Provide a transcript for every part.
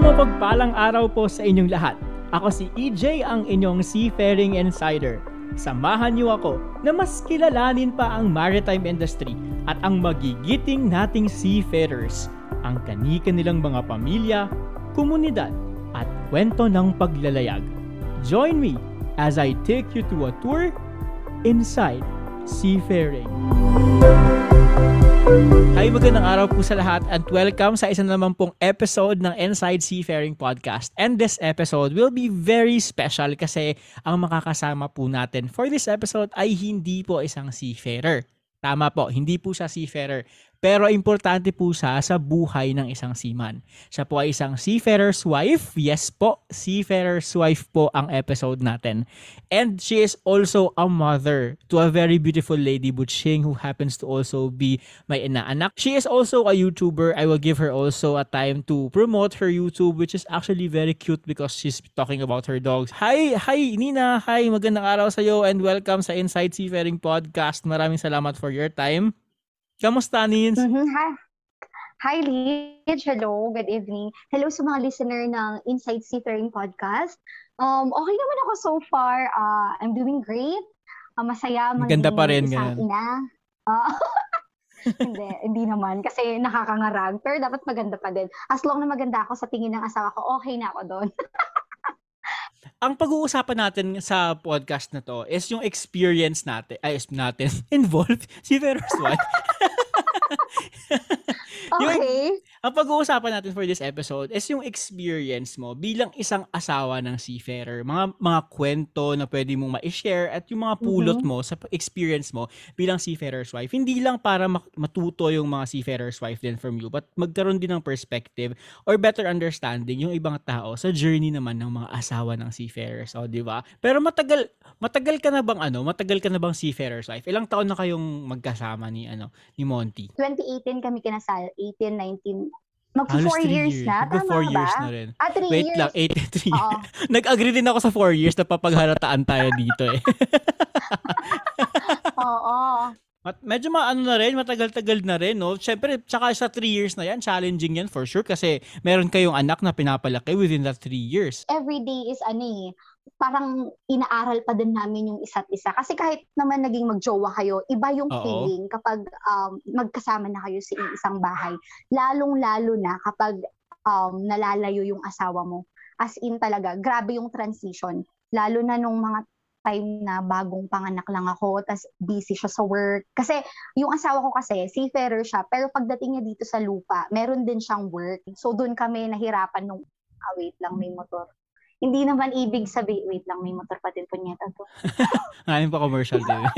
Isang mapagpalang araw po sa inyong lahat. Ako si EJ ang inyong Seafaring Insider. Samahan niyo ako na mas kilalanin pa ang maritime industry at ang magigiting nating seafarers, ang kanika nilang mga pamilya, komunidad at kwento ng paglalayag. Join me as I take you to a tour inside seafaring. Hi, magandang araw po sa lahat and welcome sa isa naman pong episode ng Inside Seafaring Podcast. And this episode will be very special kasi ang makakasama po natin for this episode ay hindi po isang seafarer. Tama po, hindi po siya seafarer. Pero importante po siya sa buhay ng isang seaman. Siya po ay isang seafarer's wife. Yes po, seafarer's wife po ang episode natin. And she is also a mother to a very beautiful lady, Butching, who happens to also be my inaanak. She is also a YouTuber. I will give her also a time to promote her YouTube, which is actually very cute because she's talking about her dogs. Hi, hi Nina. Hi, magandang araw sa iyo and welcome sa Inside Seafaring Podcast. Maraming salamat for your time. Kamusta, Nins? Mhm, Hi. Hi, Lidge. Hello. Good evening. Hello sa mga listener ng Inside Seafaring Podcast. Um, okay naman ako so far. Uh, I'm doing great. Uh, masaya Maganda pa rin ngayon. ina. Ah, hindi, hindi naman. Kasi nakakangarag. Pero dapat maganda pa din. As long na maganda ako sa tingin ng asawa ko, okay na ako doon. Ang pag-uusapan natin sa podcast na to is yung experience natin, ay, is natin, involved, si Vero's wife. Yung- Okay. Ang pag-uusapan natin for this episode is yung experience mo bilang isang asawa ng seafarer. Mga mga kwento na pwede mong ma-share at yung mga pulot Mhm. mo sa experience mo bilang seafarer's wife. Hindi lang para matuto yung mga seafarer's wife din from you, but magkaroon din ng perspective or better understanding yung ibang tao sa journey naman ng mga asawa ng seafarers. O, di ba? Pero matagal, matagal ka na bang ano, matagal ka na bang seafarer's wife? Ilang taon na kayong magkasama ni ano, ni Monty? 2018 kami kinasal. 18, 19. Magpo Halos 4 three years, na. Tama four ba? years na rin. Ah, 3 Wait years. lang, 83 Oo. Nag-agree din ako sa 4 years na papagharataan tayo dito eh. Oo. At medyo maano na rin, matagal-tagal na rin, no? Siyempre, tsaka sa 3 years na yan, challenging yan for sure kasi meron kayong anak na pinapalaki within that 3 years. every day is ano eh, parang inaaral pa din namin yung isa't isa. Kasi kahit naman naging magjowa kayo, iba yung Oo. feeling kapag um, magkasama na kayo sa isang bahay. Lalong-lalo na kapag um, nalalayo yung asawa mo. As in talaga, grabe yung transition. Lalo na nung mga time na bagong panganak lang ako, tas busy siya sa work. Kasi yung asawa ko kasi, seafarer siya, pero pagdating niya dito sa lupa, meron din siyang work. So doon kami nahirapan nung, ah wait lang, may motor. Hindi naman ibig sabi, wait lang, may motor pa din po niya to. Ngayon pa commercial din.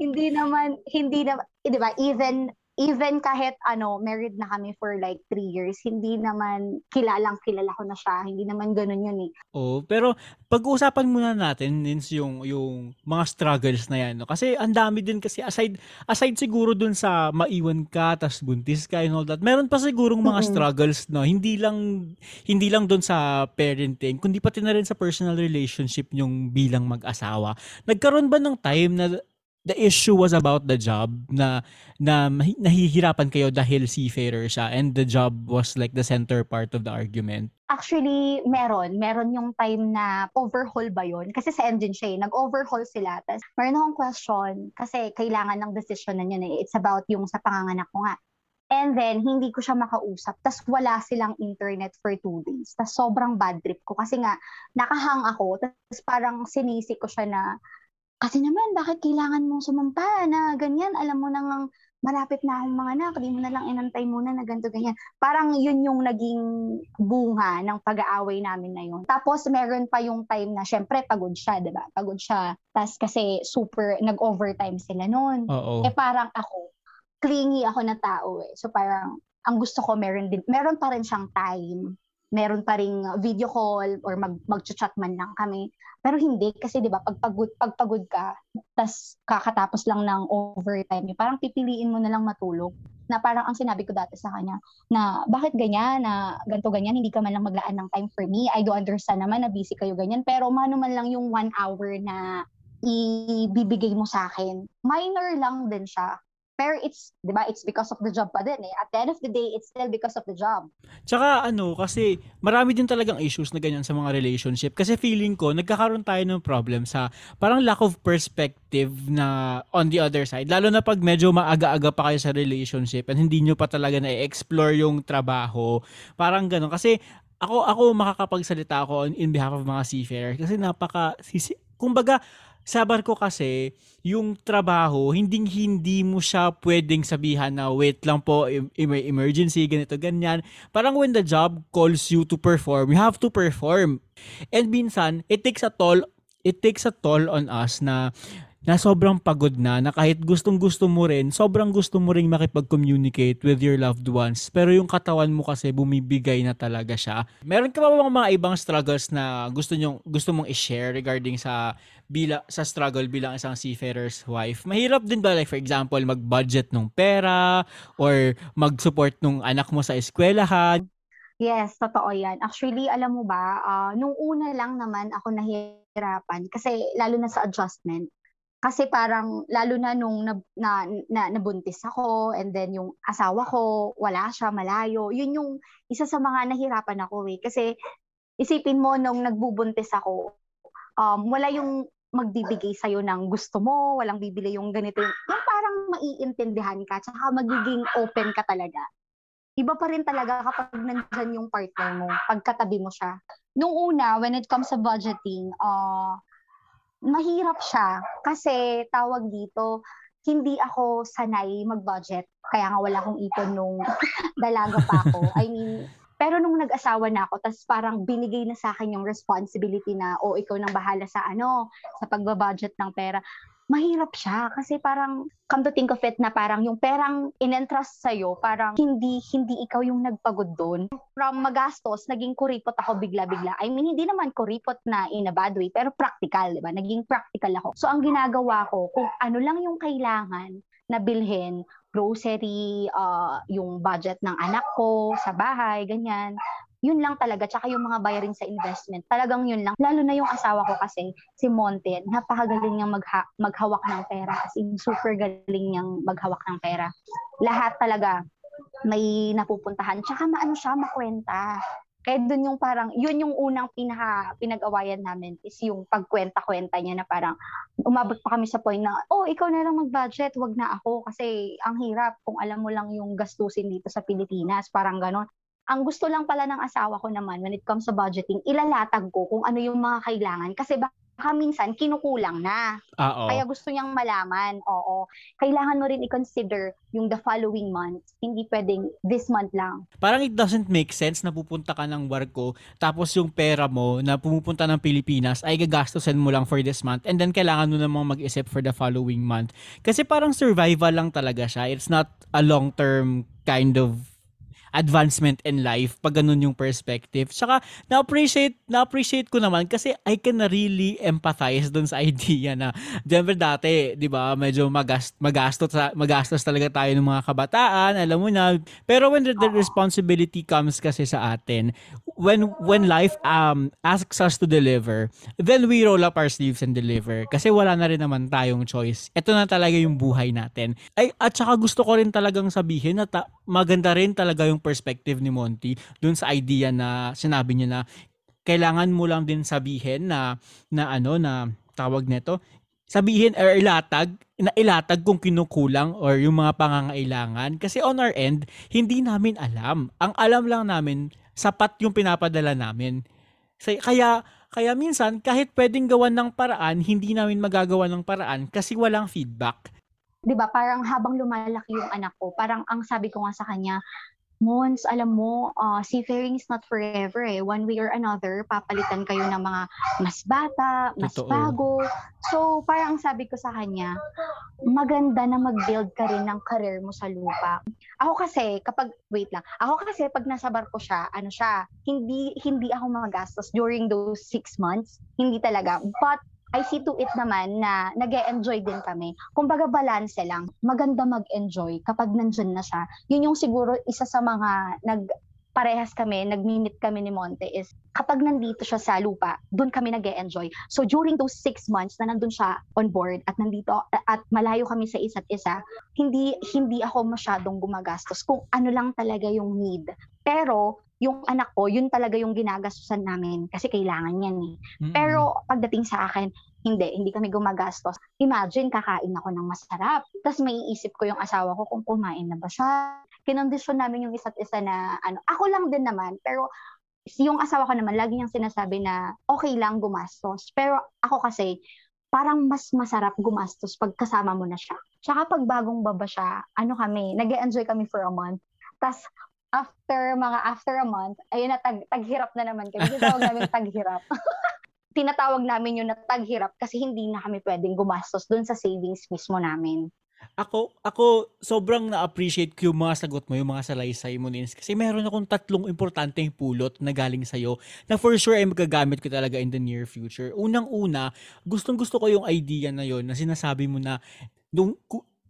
hindi naman, hindi naman, eh, di ba, even, even kahit ano, married na kami for like three years, hindi naman kilalang kilala ko na siya. Hindi naman ganun yun eh. Oo, pero pag-uusapan muna natin Nins, yung yung mga struggles na yan, no? Kasi ang dami din kasi aside aside siguro dun sa maiwan ka, tas buntis ka and all that. Meron pa sigurong mga Mm-mm. struggles, no? Hindi lang hindi lang dun sa parenting, kundi pati na rin sa personal relationship yung bilang mag-asawa. Nagkaroon ba ng time na the issue was about the job na na nahihirapan kayo dahil seafarer siya and the job was like the center part of the argument? Actually, meron. Meron yung time na overhaul ba yun? Kasi sa engine siya eh. Nag-overhaul sila. Tapos, meron akong question. Kasi kailangan ng decision na yun eh. It's about yung sa panganganak ko nga. And then, hindi ko siya makausap. Tapos, wala silang internet for two days. Tapos, sobrang bad trip ko. Kasi nga, nakahang ako. Tapos, parang sinisi ko siya na, kasi naman, bakit kailangan mong sumampa na ganyan? Alam mo nang malapit na akong mga anak. Di mo na lang inantay muna na ganito, ganyan parang yun yung naging bunga ng pag-aaway namin na yun. Tapos meron pa yung time na syempre pagod siya, 'di ba? Pagod siya. Tapos kasi super nag-overtime sila noon. Oo. Eh parang ako, clingy ako na tao eh. So parang ang gusto ko meron din meron pa rin siyang time. Meron pa ring video call or mag mag-chat man lang kami. Pero hindi kasi 'di ba pag pagod pag pagod ka, tas kakatapos lang ng overtime, parang pipiliin mo na lang matulog. Na parang ang sinabi ko dati sa kanya, na bakit ganyan, na ganto ganyan, hindi ka man lang maglaan ng time for me. I do understand naman na busy kayo ganyan, pero mano man lang yung one hour na ibibigay mo sa akin. Minor lang din siya. Pero it's, di ba, it's because of the job pa din eh. At the end of the day, it's still because of the job. Tsaka ano, kasi marami din talagang issues na ganyan sa mga relationship. Kasi feeling ko, nagkakaroon tayo ng problem sa parang lack of perspective na on the other side. Lalo na pag medyo maaga-aga pa kayo sa relationship and hindi nyo pa talaga na-explore yung trabaho. Parang ganun. Kasi ako ako makakapagsalita ako in behalf of mga seafarer kasi napaka sisi, kumbaga sa barko kasi, yung trabaho, hindi hindi mo siya pwedeng sabihan na wait lang po, may emergency, ganito, ganyan. Parang when the job calls you to perform, you have to perform. And minsan, it takes a toll it takes a toll on us na na sobrang pagod na, na kahit gustong gusto mo rin, sobrang gusto mo rin makipag-communicate with your loved ones. Pero yung katawan mo kasi bumibigay na talaga siya. Meron ka ba mga, mga ibang struggles na gusto nyo, gusto mong i-share regarding sa bila sa struggle bilang isang seafarer's wife? Mahirap din ba like for example mag-budget ng pera or mag-support ng anak mo sa eskwelahan? Yes, totoo yan. Actually, alam mo ba, uh, nung una lang naman ako nahihirapan kasi lalo na sa adjustment kasi parang lalo na nung na, na, na, nabuntis ako and then yung asawa ko, wala siya, malayo. Yun yung isa sa mga nahirapan ako eh. Kasi isipin mo nung nagbubuntis ako, um, wala yung magbibigay sa'yo ng gusto mo, walang bibili yung ganito. Yung, yung parang maiintindihan ka, tsaka magiging open ka talaga. Iba pa rin talaga kapag nandyan yung partner mo, pagkatabi mo siya. Nung una, when it comes sa budgeting, uh, mahirap siya kasi tawag dito, hindi ako sanay mag-budget. Kaya nga wala akong ipon nung dalaga pa ako. I mean, pero nung nag-asawa na ako, tas parang binigay na sa akin yung responsibility na, o oh, ikaw nang bahala sa ano, sa pagbabudget ng pera mahirap siya kasi parang come to think of it na parang yung perang in-entrust sa'yo, parang hindi hindi ikaw yung nagpagod doon. From magastos, naging kuripot ako bigla-bigla. I mean, hindi naman kuripot na in a bad way, pero practical, di ba? Naging practical ako. So, ang ginagawa ko, kung ano lang yung kailangan na bilhin, grocery, uh, yung budget ng anak ko sa bahay, ganyan yun lang talaga, tsaka yung mga bayarin sa investment, talagang yun lang. Lalo na yung asawa ko kasi, si Monte, napakagaling niyang magha- maghawak ng pera. As in, super galing niyang maghawak ng pera. Lahat talaga, may napupuntahan. Tsaka maano siya, makwenta. Kaya dun yung parang, yun yung unang pinaka, pinag-awayan namin is yung pagkwenta-kwenta niya na parang umabot pa kami sa point na, oh, ikaw na lang mag-budget, wag na ako kasi ang hirap kung alam mo lang yung gastusin dito sa Pilipinas, parang ganon. Ang gusto lang pala ng asawa ko naman when it comes to budgeting, ilalatag ko kung ano yung mga kailangan. Kasi baka minsan kinukulang na. Uh-oh. Kaya gusto niyang malaman, oo. Kailangan mo rin i-consider yung the following month. Hindi pwedeng this month lang. Parang it doesn't make sense na pupunta ka ng barko tapos yung pera mo na pumupunta ng Pilipinas ay gagastusin mo lang for this month and then kailangan mo namang mag-isip for the following month. Kasi parang survival lang talaga siya. It's not a long-term kind of advancement in life pag ganun yung perspective. Saka na-appreciate na-appreciate ko naman kasi I can really empathize dun sa idea na Denver dati, 'di ba, medyo magast magastos magastos talaga tayo ng mga kabataan, alam mo na. Pero when the, the responsibility comes kasi sa atin, when when life um asks us to deliver, then we roll up our sleeves and deliver kasi wala na rin naman tayong choice. Ito na talaga yung buhay natin. Ay at saka gusto ko rin talagang sabihin na ta- maganda rin talaga yung perspective ni Monty dun sa idea na sinabi niya na kailangan mo lang din sabihin na na ano na tawag nito sabihin or ilatag na ilatag kung kinukulang or yung mga pangangailangan. Kasi on our end hindi namin alam. Ang alam lang namin sapat yung pinapadala namin. Kaya kaya minsan kahit pwedeng gawan ng paraan hindi namin magagawa ng paraan kasi walang feedback. 'di ba, parang habang lumalaki yung anak ko, parang ang sabi ko nga sa kanya, Mons, alam mo, uh, seafaring is not forever eh. One way or another, papalitan kayo ng mga mas bata, mas Totoo. bago. So, parang sabi ko sa kanya, maganda na mag-build ka rin ng career mo sa lupa. Ako kasi, kapag, wait lang, ako kasi pag nasa barko siya, ano siya, hindi, hindi ako magastos during those six months. Hindi talaga. But I see to it naman na nag enjoy din kami. Kumbaga balance lang. Maganda mag-enjoy kapag nandyan na siya. Yun yung siguro isa sa mga nag parehas kami, nag-meet kami ni Monte is kapag nandito siya sa lupa, doon kami nag enjoy So during those six months na nandun siya on board at nandito at malayo kami sa isa't isa, hindi hindi ako masyadong gumagastos kung ano lang talaga yung need. Pero yung anak ko, yun talaga yung ginagastusan namin kasi kailangan yan eh. Mm-mm. Pero pagdating sa akin, hindi, hindi kami gumagastos. Imagine, kakain ako ng masarap. Tapos may iisip ko yung asawa ko kung kumain na ba siya. Kinondisyon namin yung isa't isa na, ano, ako lang din naman, pero yung asawa ko naman, lagi niyang sinasabi na okay lang gumastos. Pero ako kasi, parang mas masarap gumastos pag kasama mo na siya. Tsaka pag bagong baba siya, ano kami, nag enjoy kami for a month. Tapos after mga after a month, ayun na tag, taghirap na naman kami. Tinatawag namin taghirap. Tinatawag namin yun na taghirap kasi hindi na kami pwedeng gumastos doon sa savings mismo namin. Ako, ako sobrang na-appreciate ko yung mga sagot mo, yung mga salaysay mo, Nins. Kasi meron akong tatlong importanteng pulot na galing sa'yo na for sure ay magagamit ko talaga in the near future. Unang-una, gustong gusto ko yung idea na yon na sinasabi mo na nung,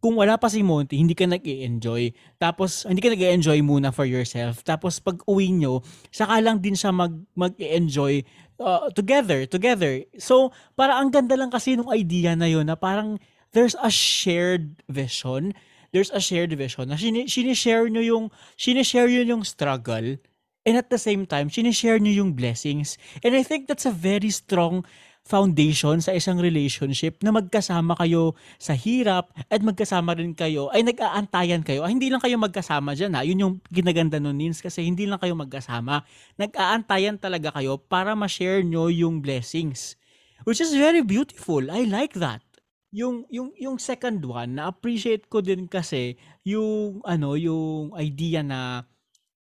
kung wala pa si Monty, hindi ka nag-enjoy. Tapos, hindi ka nag-enjoy muna for yourself. Tapos, pag uwi nyo, saka lang din siya mag, mag-enjoy uh, together, together. So, para ang ganda lang kasi nung idea na yon na parang there's a shared vision. There's a shared vision na sin- sinishare nyo yung, sinishare nyo yung struggle and at the same time, sinishare nyo yung blessings. And I think that's a very strong foundation sa isang relationship na magkasama kayo sa hirap at magkasama rin kayo ay nag-aantayan kayo. Ay, hindi lang kayo magkasama dyan ha. Yun yung ginaganda nun Nins kasi hindi lang kayo magkasama. Nag-aantayan talaga kayo para ma-share nyo yung blessings. Which is very beautiful. I like that. Yung yung yung second one na appreciate ko din kasi yung ano yung idea na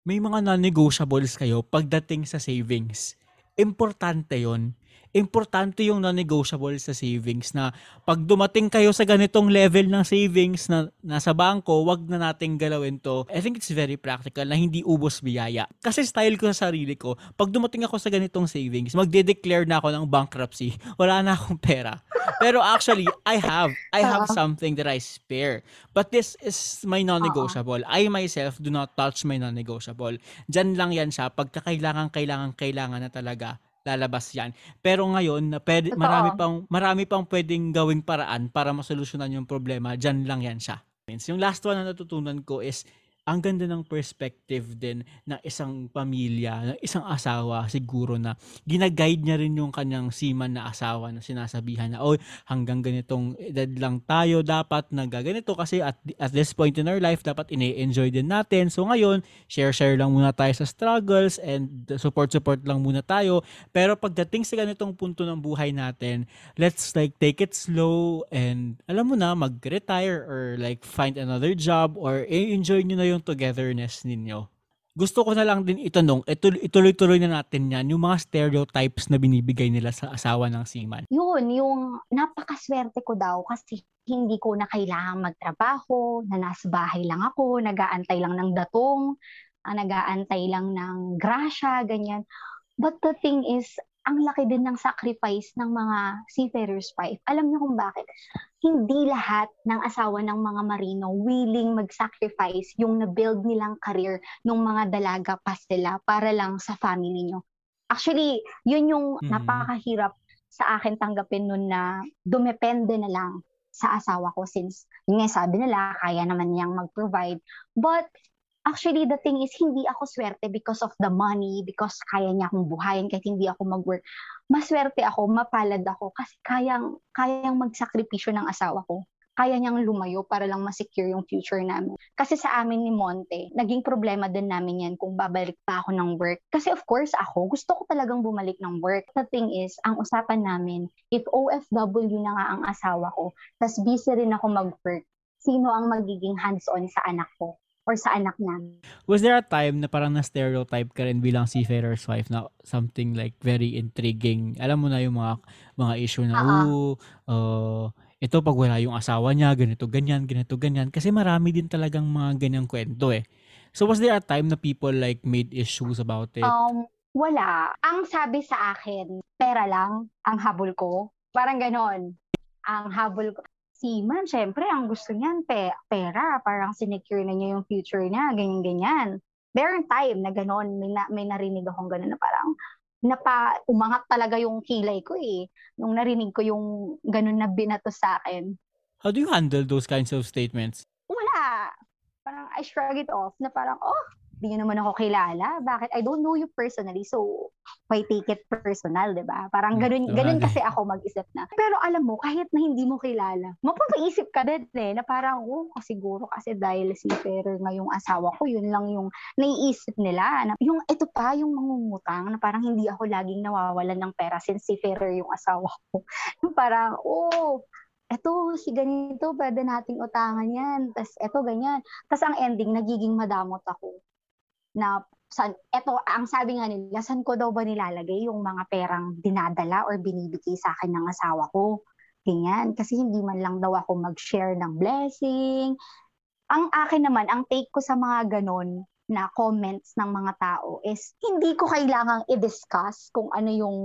may mga non-negotiables kayo pagdating sa savings. Importante 'yon importante yung non-negotiable sa savings na pag dumating kayo sa ganitong level ng savings na nasa bangko, wag na nating galawin to. I think it's very practical na hindi ubos biyaya. Kasi style ko sa sarili ko, pag dumating ako sa ganitong savings, magde-declare na ako ng bankruptcy. Wala na akong pera. Pero actually, I have. I have something that I spare. But this is my non-negotiable. I myself do not touch my non-negotiable. Diyan lang yan siya. Pagka kailangan, kailangan, kailangan na talaga lalabas yan. Pero ngayon, pwede, marami pang marami pang pwedeng gawing paraan para masolusyonan yung problema. Diyan lang yan siya. Yung last one na natutunan ko is ang ganda ng perspective din ng isang pamilya, ng isang asawa siguro na ginaguide niya rin yung kanyang seaman na asawa na sinasabihan na, oy, hanggang ganitong edad lang tayo dapat nagaganito kasi at, at this point in our life dapat ini-enjoy din natin. So ngayon, share-share lang muna tayo sa struggles and support-support lang muna tayo. Pero pagdating sa ganitong punto ng buhay natin, let's like take it slow and alam mo na, mag-retire or like find another job or enjoy nyo na yung yung togetherness ninyo. Gusto ko na lang din itanong, ituloy-tuloy na natin yan, yung mga stereotypes na binibigay nila sa asawa ng seaman. Yun, yung napakaswerte ko daw kasi hindi ko na kailangan magtrabaho, na nasa bahay lang ako, nagaantay lang ng datong, uh, nagaantay lang ng grasya, ganyan. But the thing is, ang laki din ng sacrifice ng mga seafarers wife. Alam niyo kung bakit? Hindi lahat ng asawa ng mga marino willing mag-sacrifice yung na-build nilang career ng mga dalaga pa sila para lang sa family niyo. Actually, yun yung mm-hmm. napakahirap sa akin tanggapin nun na dumepende na lang sa asawa ko since yun nga sabi nila kaya naman niyang mag-provide. But Actually, the thing is, hindi ako swerte because of the money, because kaya niya akong buhayin kahit hindi ako mag-work. Maswerte ako, mapalad ako kasi kayang, kayang magsakripisyo ng asawa ko. Kaya niyang lumayo para lang masecure yung future namin. Kasi sa amin ni Monte, naging problema din namin yan kung babalik pa ako ng work. Kasi of course ako, gusto ko talagang bumalik ng work. The thing is, ang usapan namin, if OFW na nga ang asawa ko, tas busy rin ako mag-work, sino ang magiging hands-on sa anak ko? Or sa anak namin. Was there a time na parang na-stereotype ka rin bilang seafarer's wife na something like very intriguing? Alam mo na yung mga mga issue na, uh-huh. uh, ito pag wala yung asawa niya, ganito, ganyan, ganito, ganyan. Kasi marami din talagang mga ganyang kwento eh. So was there a time na people like made issues about it? Um, wala. Ang sabi sa akin, pera lang ang habol ko. Parang ganon. Ang habol ko seaman, syempre, ang gusto niyan, pe- pera, parang sinecure na niya yung future niya, ganyan-ganyan. Meron time na gano'n, may, na, may narinig akong gano'n na parang, napa, umangat talaga yung kilay ko eh. Nung narinig ko yung gano'n na binato sa akin. How do you handle those kinds of statements? Wala. Parang I shrug it off na parang, oh, di nyo naman ako kilala. Bakit? I don't know you personally. So, why take it personal, di ba? Parang ganun, Hmm, ganun sabagay. kasi ako mag-isip na. Pero alam mo, kahit na hindi mo kilala, mapapaisip ka din eh, na parang, oh, siguro kasi dahil si Ferrer nga yung asawa ko, yun lang yung naiisip nila. Na, yung ito pa, yung mangungutang, na parang hindi ako laging nawawalan ng pera since si Ferrer yung asawa ko. Yung parang, oh, eto, si ganito, pwede nating utangan yan. Tapos, eto, ganyan. Tapos, ang ending, nagiging madamot ako. Na, san, eto, ang sabi nga nila, saan ko daw ba nilalagay yung mga perang dinadala or binibigay sa akin ng asawa ko? Ganyan. Kasi hindi man lang daw ako mag-share ng blessing. Ang akin naman, ang take ko sa mga ganon na comments ng mga tao is hindi ko kailangang i-discuss kung ano yung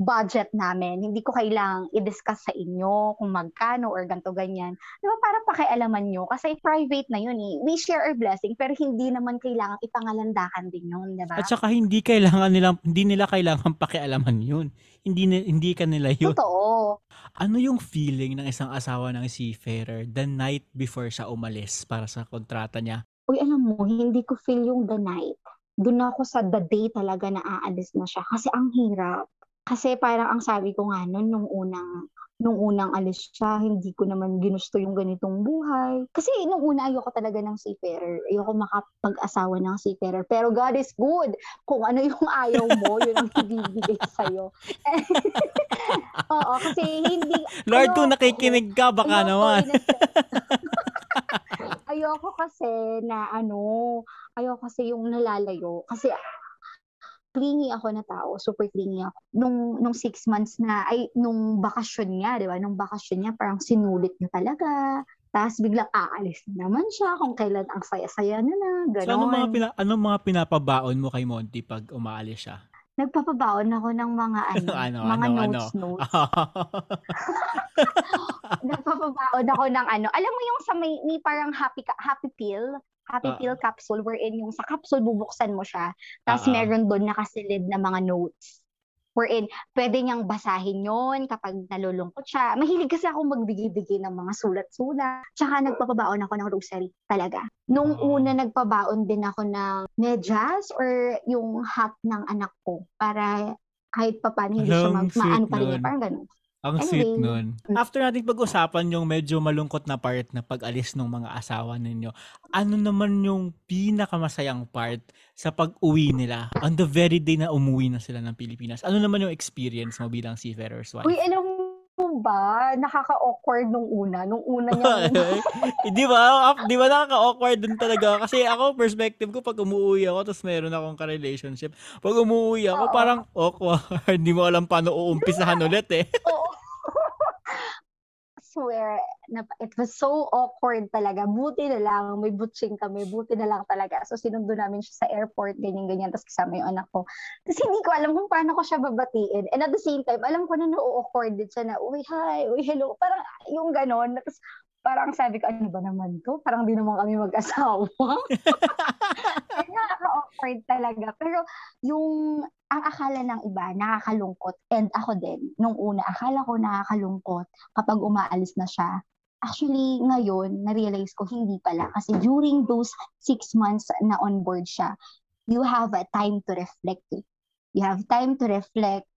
budget namin. Hindi ko kailangang i-discuss sa inyo kung magkano or ganto ganyan. Di ba? Para pakialaman nyo. Kasi private na yun eh. We share our blessing pero hindi naman kailangang ipangalandakan din yun. Di ba? At saka hindi kailangan nila hindi nila kailangan pakialaman 'yun. Hindi hindi ka nila 'yun. Totoo. Ano yung feeling ng isang asawa ng seafarer the night before siya umalis para sa kontrata niya? Uy, alam mo, hindi ko feel yung the night. Doon ako sa the day talaga na aalis na siya. Kasi ang hirap. Kasi parang ang sabi ko nga nun, nung unang, nung unang alis siya, hindi ko naman ginusto yung ganitong buhay. Kasi nung una, ayoko talaga ng seafarer. Ayoko makapag-asawa ng seafarer. Pero God is good. Kung ano yung ayaw mo, yun ang ibibigay sa'yo. Oo, kasi hindi, Lord, kung Ayoko. nakikinig ka baka Ayoko, naman. ayoko kasi na ano, ayoko kasi yung nalalayo. Kasi clingy ako na tao, super clingy ako. Nung, nung six months na, ay, nung bakasyon niya, di ba? Nung bakasyon niya, parang sinulit niya talaga. Tapos biglang aalis na naman siya kung kailan ang saya-saya na na, So gano'n. ano mga pina, ano mga pinapabaon mo kay Monty pag umaalis siya? Nagpapabaon ako ng mga ano, Ano, mga ano, ano? notes, notes. Nagpapabaon ako ng ano. Alam mo yung sa may, may parang happy, happy pill? Happy pill capsule wherein yung sa capsule bubuksan mo siya. Tapos ah. meron doon nakasilid na mga notes. Wherein pwede niyang basahin yon kapag nalulungkot siya. Mahilig kasi ako magbigay-bigay ng mga sulat-sulat. Tsaka nagpapabaon ako ng rosary talaga. Nung Oh. una nagpabaon din ako ng medyas or yung hat ng anak ko para kahit pa paano hindi siya Alam, mag, maano pa rin. Parang ganun. Ang sweet Anyway. nun. After nating pag-usapan yung medyo malungkot na part na pag-alis ng mga asawa ninyo, ano naman yung pinakamasayang part sa pag-uwi nila on the very day na umuwi na sila ng Pilipinas? Ano naman yung experience mo bilang seafarer's wife? Uy, alam mo ba, nakaka-awkward nung una. Nung una niya, Eh, di ba? Di ba nakaka-awkward din talaga? Kasi ako, perspective ko, pag umuwi ako, tapos meron akong ka-relationship, pag umuwi ako, Oo. parang awkward. Hindi mo alam paano uumpisahan ulit eh. oo. Swear, na, it was so awkward talaga. Buti na lang, may butching kami, buti na lang talaga. So, sinundo namin siya sa airport, ganyan-ganyan, tapos kasama yung anak ko. Tapos hindi ko alam kung paano ko siya babatiin. And at the same time, alam ko na na-awkward din siya na, uy, hi, uy, hello. Parang yung ganon. Tapos parang sabi ko, ano ba naman to? Parang di naman kami mag-asawa. Kaya nakaka-awkward talaga. Pero yung ang akala ng iba, nakakalungkot. And ako din, nung una, akala ko nakakalungkot kapag umaalis na siya. Actually, ngayon, na-realize ko, hindi pala. Kasi during those six months na on board siya, you have a time to reflect. eh. You have time to reflect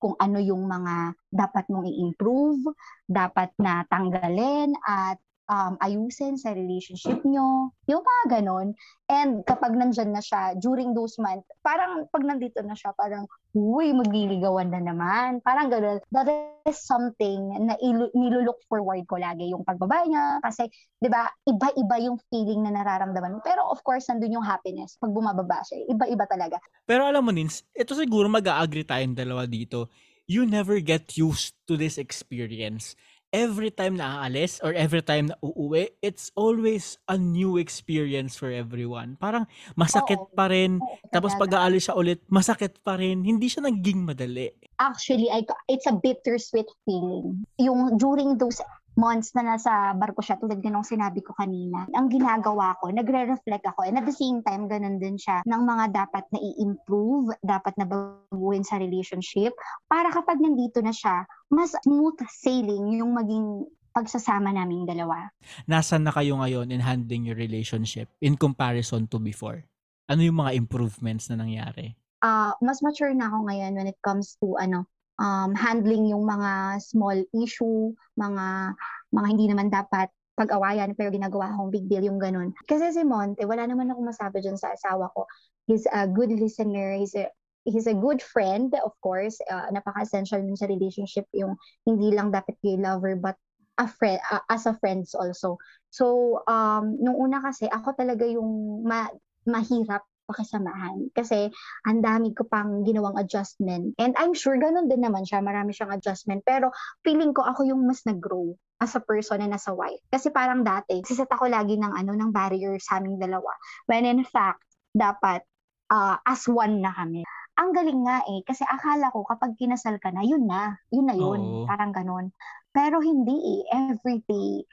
kung ano yung mga dapat mong i-improve, dapat na tanggalin at um, ayusin sa relationship nyo. Yung mga ganon. And kapag nandyan na siya, during those months, parang pag nandito na siya, parang, uy, magliligawan na naman. Parang ganon. That is something na ilu- nilulook forward ko lagi, yung pagbaba niya. Kasi, di ba, iba-iba yung feeling na nararamdaman mo. Pero of course, nandun yung happiness pag bumababa siya. Iba-iba talaga. Pero alam mo, Nins, ito siguro mag-a-agree tayong dalawa dito. You never get used to this experience. Every time na aalis or every time na uuwi, it's always a new experience for everyone. Parang masakit Oo. pa rin. Oo, Tapos talaga. pag aalis siya ulit, masakit pa rin. Hindi siya naging madali. actually I, it's a bittersweet feeling. Yung during those months na nasa barko siya tulad ganong sinabi ko kanina. Ang ginagawa ko, nagre-reflect ako and at the same time, ganun din siya ng mga dapat na i-improve, dapat na baguhin sa relationship para kapag nandito na siya, mas smooth sailing yung maging pagsasama naming dalawa. Nasaan na kayo ngayon in handling your relationship in comparison to before? Ano yung mga improvements na nangyari? Uh, mas mature na ako ngayon when it comes to ano um, handling yung mga small issue, mga mga hindi naman dapat pag-awayan pero ginagawa akong big deal yung ganun. Kasi si Monte, wala naman ako masabi dyan sa asawa ko. He's a good listener, he's a he's a good friend, of course. Uh, napaka-essential nun sa relationship yung hindi lang dapat kay lover but a friend uh, as a friends also. So um nung una kasi ako talaga yung ma- mahirap pakisamahan. Kasi ang dami ko pang ginawang adjustment. And I'm sure ganun din naman siya, marami siyang adjustment. Pero feeling ko ako yung mas nag-grow as a person and as a wife. Kasi parang dati, siset ako lagi ng ano ng barrier sa aming dalawa. When in fact, dapat uh, as one na kami. Ang galing nga eh, kasi akala ko kapag kinasal ka na, yun na. Yun na yun. Oo. Parang ganun. Pero hindi eh. Every day,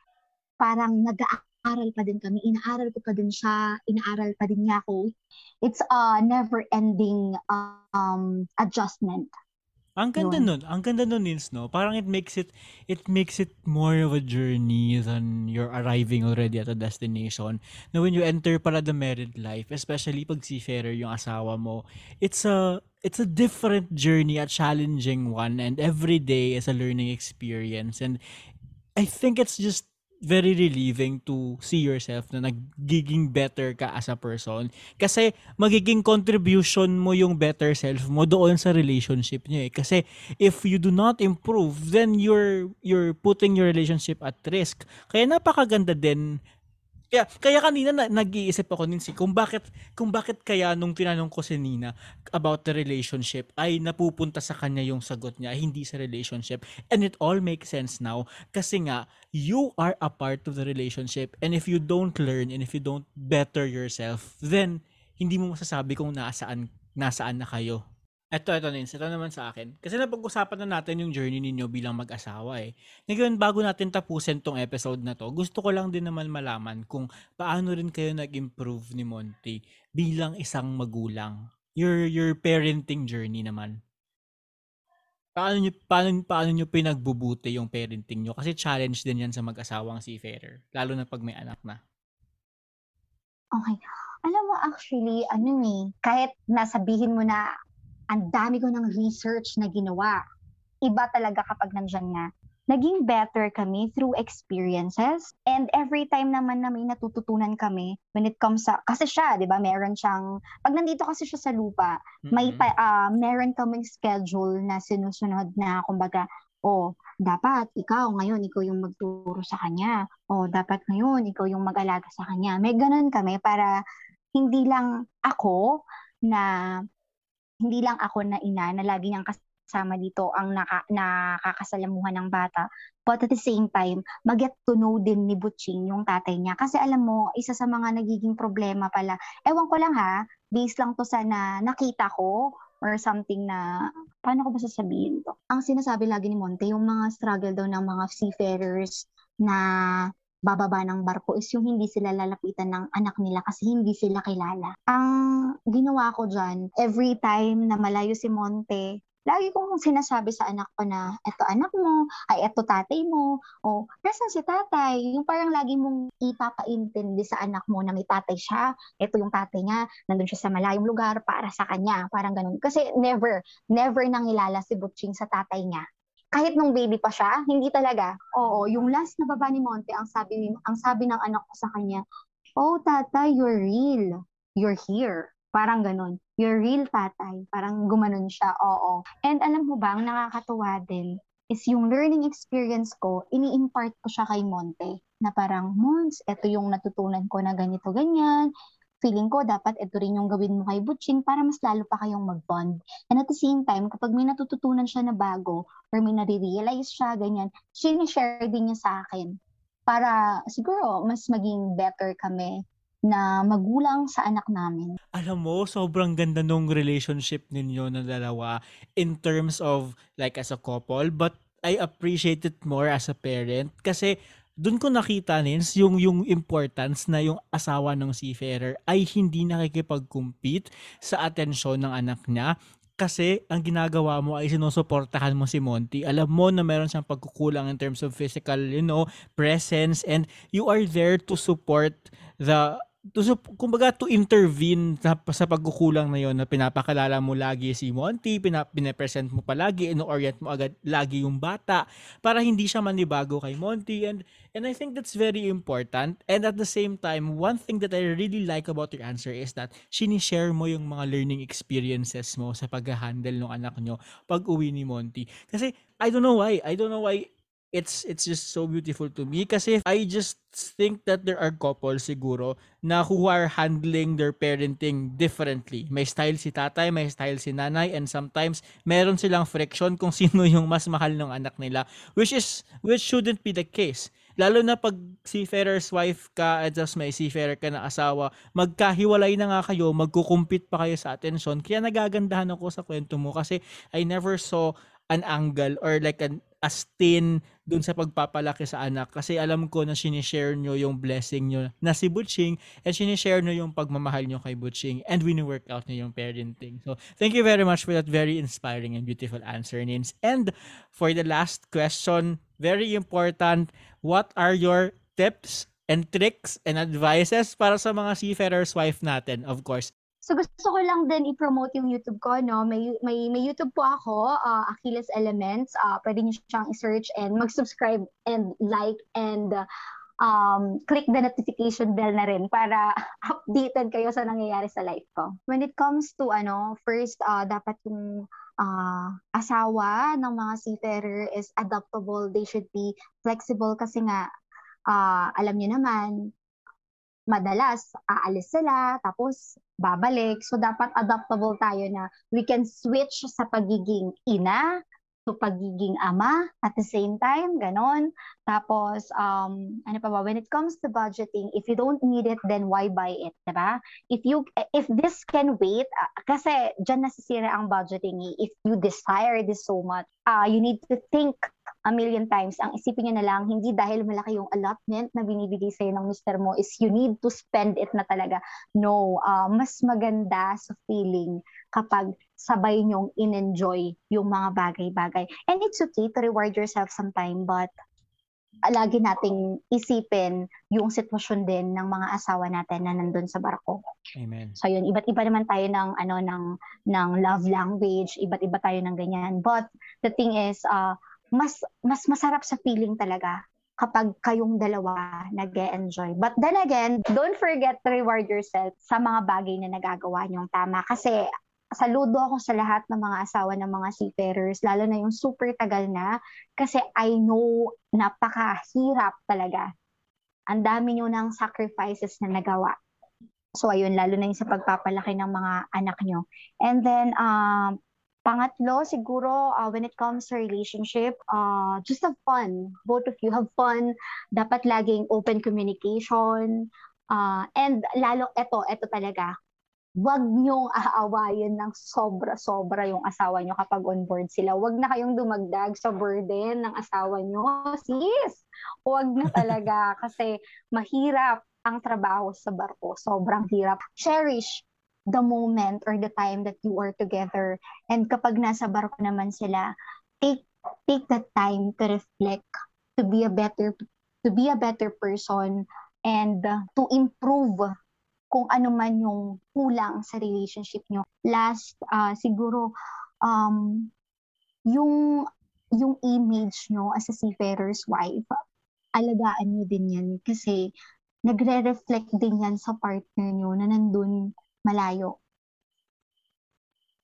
parang nag inaaral pa din kami, inaaral ko pa din siya, inaaral pa din niya ako. It's a never-ending um, adjustment. Ang ganda nun. Ang ganda nun, Nils, no? Parang it makes it, it makes it more of a journey than you're arriving already at a destination. Now, when you enter pala the married life, especially pag seafarer yung asawa mo, it's a, it's a different journey, a challenging one, and every day is a learning experience. And I think it's just very relieving to see yourself na nagiging better ka as a person. Kasi magiging contribution mo yung better self mo doon sa relationship niyo eh. Kasi if you do not improve, then you're you're putting your relationship at risk. Kaya napakaganda din kaya, kaya kanina na, nag-iisip ako ninsi kung bakit kung bakit kaya nung tinanong ko si Nina about the relationship ay napupunta sa kanya yung sagot niya hindi sa relationship. And it all makes sense now kasi nga you are a part of the relationship and if you don't learn and if you don't better yourself then hindi mo masasabi kung nasaan nasaan na kayo Eto, eto Nins, ito naman sa akin. Kasi napag-usapan na natin yung journey ninyo bilang mag-asawa eh. Ngayon, bago natin tapusin tong episode na to, gusto ko lang din naman malaman kung paano rin kayo nag-improve ni Monty bilang isang magulang. Your, your parenting journey naman. Paano nyo, paano, paano nyo pinagbubuti yung parenting nyo? Kasi challenge din yan sa mag-asawang seafarer. Lalo na pag may anak na. Okay. Alam mo, actually, ano eh, kahit nasabihin mo na ang dami ko ng research na ginawa. Iba talaga kapag nandyan na. Naging better kami through experiences. And every time naman na may natututunan kami when it comes sa, kasi siya, di ba, meron siyang, pag nandito kasi siya sa lupa, mm-hmm. may, uh, meron kaming schedule na sinusunod na, kumbaga, oh, dapat ikaw ngayon, ikaw yung magturo sa kanya. O dapat ngayon, ikaw yung mag-alaga sa kanya. May ganun kami para hindi lang ako na hindi lang ako na ina na lagi niyang kasama dito ang naka, nakakasalamuhan ng bata. But at the same time, mag-get to know din ni Butching yung tatay niya. Kasi alam mo, isa sa mga nagiging problema pala, ewan ko lang ha, based lang to sa na nakita ko or something na, paano ko ba sasabihin to? Ang sinasabi lagi ni Monte, yung mga struggle daw ng mga seafarers na bababa ng barko is yung hindi sila lalapitan ng anak nila kasi hindi sila kilala. Ang ginawa ko dyan, every time na malayo si Monte, lagi kong sinasabi sa anak ko na, eto anak mo, ay eto tatay mo, o nasan si tatay? Yung parang lagi mong ipapaintindi sa anak mo na may tatay siya, eto yung tatay niya, nandun siya sa malayong lugar para sa kanya, parang ganun. Kasi never, never nang ilala si Butching sa tatay niya kahit nung baby pa siya, hindi talaga. Oo, yung last na baba ni Monte, ang sabi, ang sabi ng anak ko sa kanya, oh tatay, you're real. You're here. Parang ganun. You're real tatay. Parang gumanon siya. Oo. And alam mo ba, ang nakakatuwa din is yung learning experience ko, ini-impart ko siya kay Monte na parang, Mons, ito yung natutunan ko na ganito, ganyan feeling ko dapat ito rin yung gawin mo kay Butching para mas lalo pa kayong mag-bond. And at the same time, kapag may natututunan siya na bago or may nare-realize siya, ganyan, sinishare din niya sa akin para siguro mas maging better kami na magulang sa anak namin. Alam mo, sobrang ganda nung relationship ninyo na dalawa in terms of like as a couple, but I appreciate it more as a parent kasi doon ko nakita nins yung yung importance na yung asawa ng seafarer ay hindi nakikipag-compete sa atensyon ng anak niya kasi ang ginagawa mo ay sinusuportahan mo si Monty. Alam mo na meron siyang pagkukulang in terms of physical, you know, presence and you are there to support the to kumbaga to intervene sa, sa pagkukulang na yon na pinapakalala mo lagi si Monty, pinap, pinapresent mo palagi, ino-orient mo agad lagi yung bata para hindi siya manibago kay Monty. And and I think that's very important. And at the same time one thing that I really like about your answer is that sinishare mo yung mga learning experiences mo sa pag-handle ng anak nyo pag uwi ni Monty. Kasi I don't know why. I don't know why it's it's just so beautiful to me kasi I just think that there are couples siguro na who are handling their parenting differently. May style si tatay, may style si nanay and sometimes meron silang friction kung sino yung mas mahal ng anak nila which is which shouldn't be the case. Lalo na pag seafarer's wife ka at just may seafarer ka na asawa, magkahiwalay na nga kayo, magkukumpit pa kayo sa atensyon. Kaya nagagandahan ako sa kwento mo kasi I never saw an angle or like an a stain dun sa pagpapalaki sa anak kasi alam ko na sinishare nyo yung blessing nyo na si Butching and sinishare nyo yung pagmamahal nyo kay Butching and wini-work out nyo yung parenting. So, thank you very much for that very inspiring and beautiful answer, Nins. And for the last question, very important, what are your tips and tricks and advices para sa mga seafarer's wife natin, of course, So gusto ko lang din i-promote yung YouTube ko, no? May may may YouTube po ako, uh, Achilles Elements. Uh, pwede niyo siyang i-search and mag-subscribe and like and uh, um, click the notification bell na rin para updated kayo sa nangyayari sa life ko. When it comes to ano, first uh, dapat yung uh, asawa ng mga seafarer is adaptable. They should be flexible kasi nga uh, alam niyo naman madalas aalis sila tapos babalik. So dapat adaptable tayo na we can switch sa pagiging ina to pagiging ama at the same time, ganon. Tapos, um, ano pa ba, when it comes to budgeting, if you don't need it, then why buy it, diba? If you, if this can wait, uh, kasi dyan nasisira ang budgeting eh. If you desire this so much, uh, you need to think a million times, ang isipin niyo na lang, hindi dahil malaki yung allotment na binibigay sa'yo ng mister mo is you need to spend it na talaga. No, uh, mas maganda sa feeling kapag sabay niyong in-enjoy yung mga bagay-bagay. And it's okay to reward yourself sometime, but lagi nating isipin yung sitwasyon din ng mga asawa natin na nandun sa barko. Amen. So yun, iba't iba naman tayo ng ano ng ng love language, iba't iba tayo ng ganyan. But the thing is uh mas mas masarap sa feeling talaga kapag kayong dalawa nag enjoy But then again, don't forget to reward yourself sa mga bagay na nagagawa niyong tama. Kasi saludo ako sa lahat ng mga asawa ng mga seafarers, lalo na yung super tagal na. Kasi I know napakahirap talaga. Ang dami niyo ng sacrifices na nagawa. So ayun, lalo na yung sa pagpapalaki ng mga anak niyo. And then, um, Pangatlo, siguro, uh, when it comes to relationship, uh, just have fun. Both of you have fun. Dapat laging open communication. Uh, and lalo, eto, eto talaga, wag niyong aawayin ng sobra-sobra yung asawa niyo kapag on board sila. Wag na kayong dumagdag sa burden ng asawa niyo. Sis, wag na talaga kasi mahirap ang trabaho sa barko. Sobrang hirap. Cherish the moment or the time that you are together. And kapag nasa barko naman sila, take take that time to reflect, to be a better to be a better person and uh, to improve kung ano man yung kulang sa relationship nyo. Last, uh, siguro, um, yung, yung image nyo as a seafarer's wife, alagaan nyo din yan kasi nagre-reflect din yan sa partner nyo na nandun malayo.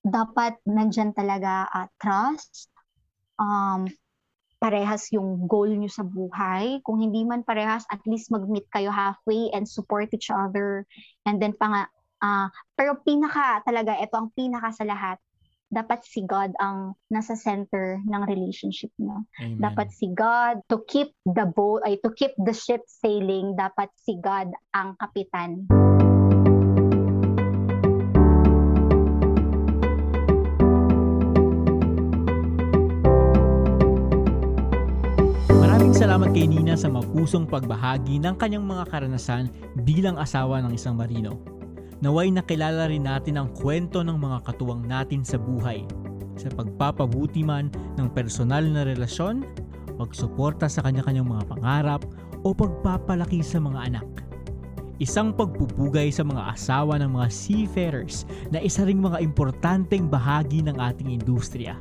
Dapat nandyan talaga uh, trust, um, parehas yung goal nyo sa buhay. Kung hindi man parehas, at least mag-meet kayo halfway and support each other. And then pa nga, uh, pero pinaka talaga, ito ang pinaka sa lahat, dapat si God ang nasa center ng relationship nyo. Amen. Dapat si God to keep the boat ay to keep the ship sailing, dapat si God ang kapitan. salamat kay Nina sa mapusong pagbahagi ng kanyang mga karanasan bilang asawa ng isang marino. Naway nakilala rin natin ang kwento ng mga katuwang natin sa buhay, sa pagpapabuti man ng personal na relasyon, pagsuporta sa kanya-kanyang mga pangarap, o pagpapalaki sa mga anak. Isang pagpupugay sa mga asawa ng mga seafarers na isa ring mga importanteng bahagi ng ating industriya.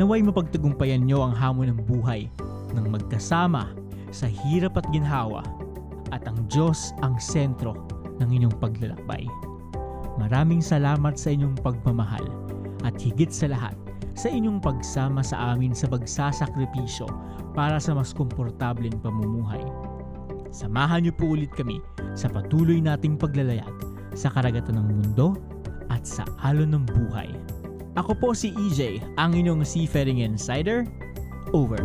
Naway mapagtagumpayan nyo ang hamon ng buhay ng magkasama sa hirap at ginhawa at ang Diyos ang sentro ng inyong paglalakbay. Maraming salamat sa inyong pagmamahal at higit sa lahat sa inyong pagsama sa amin sa pagsasakripisyo para sa mas komportableng pamumuhay. Samahan niyo po ulit kami sa patuloy nating paglalayag sa karagatan ng mundo at sa alon ng buhay. Ako po si EJ, ang inyong Seafaring Insider. Over.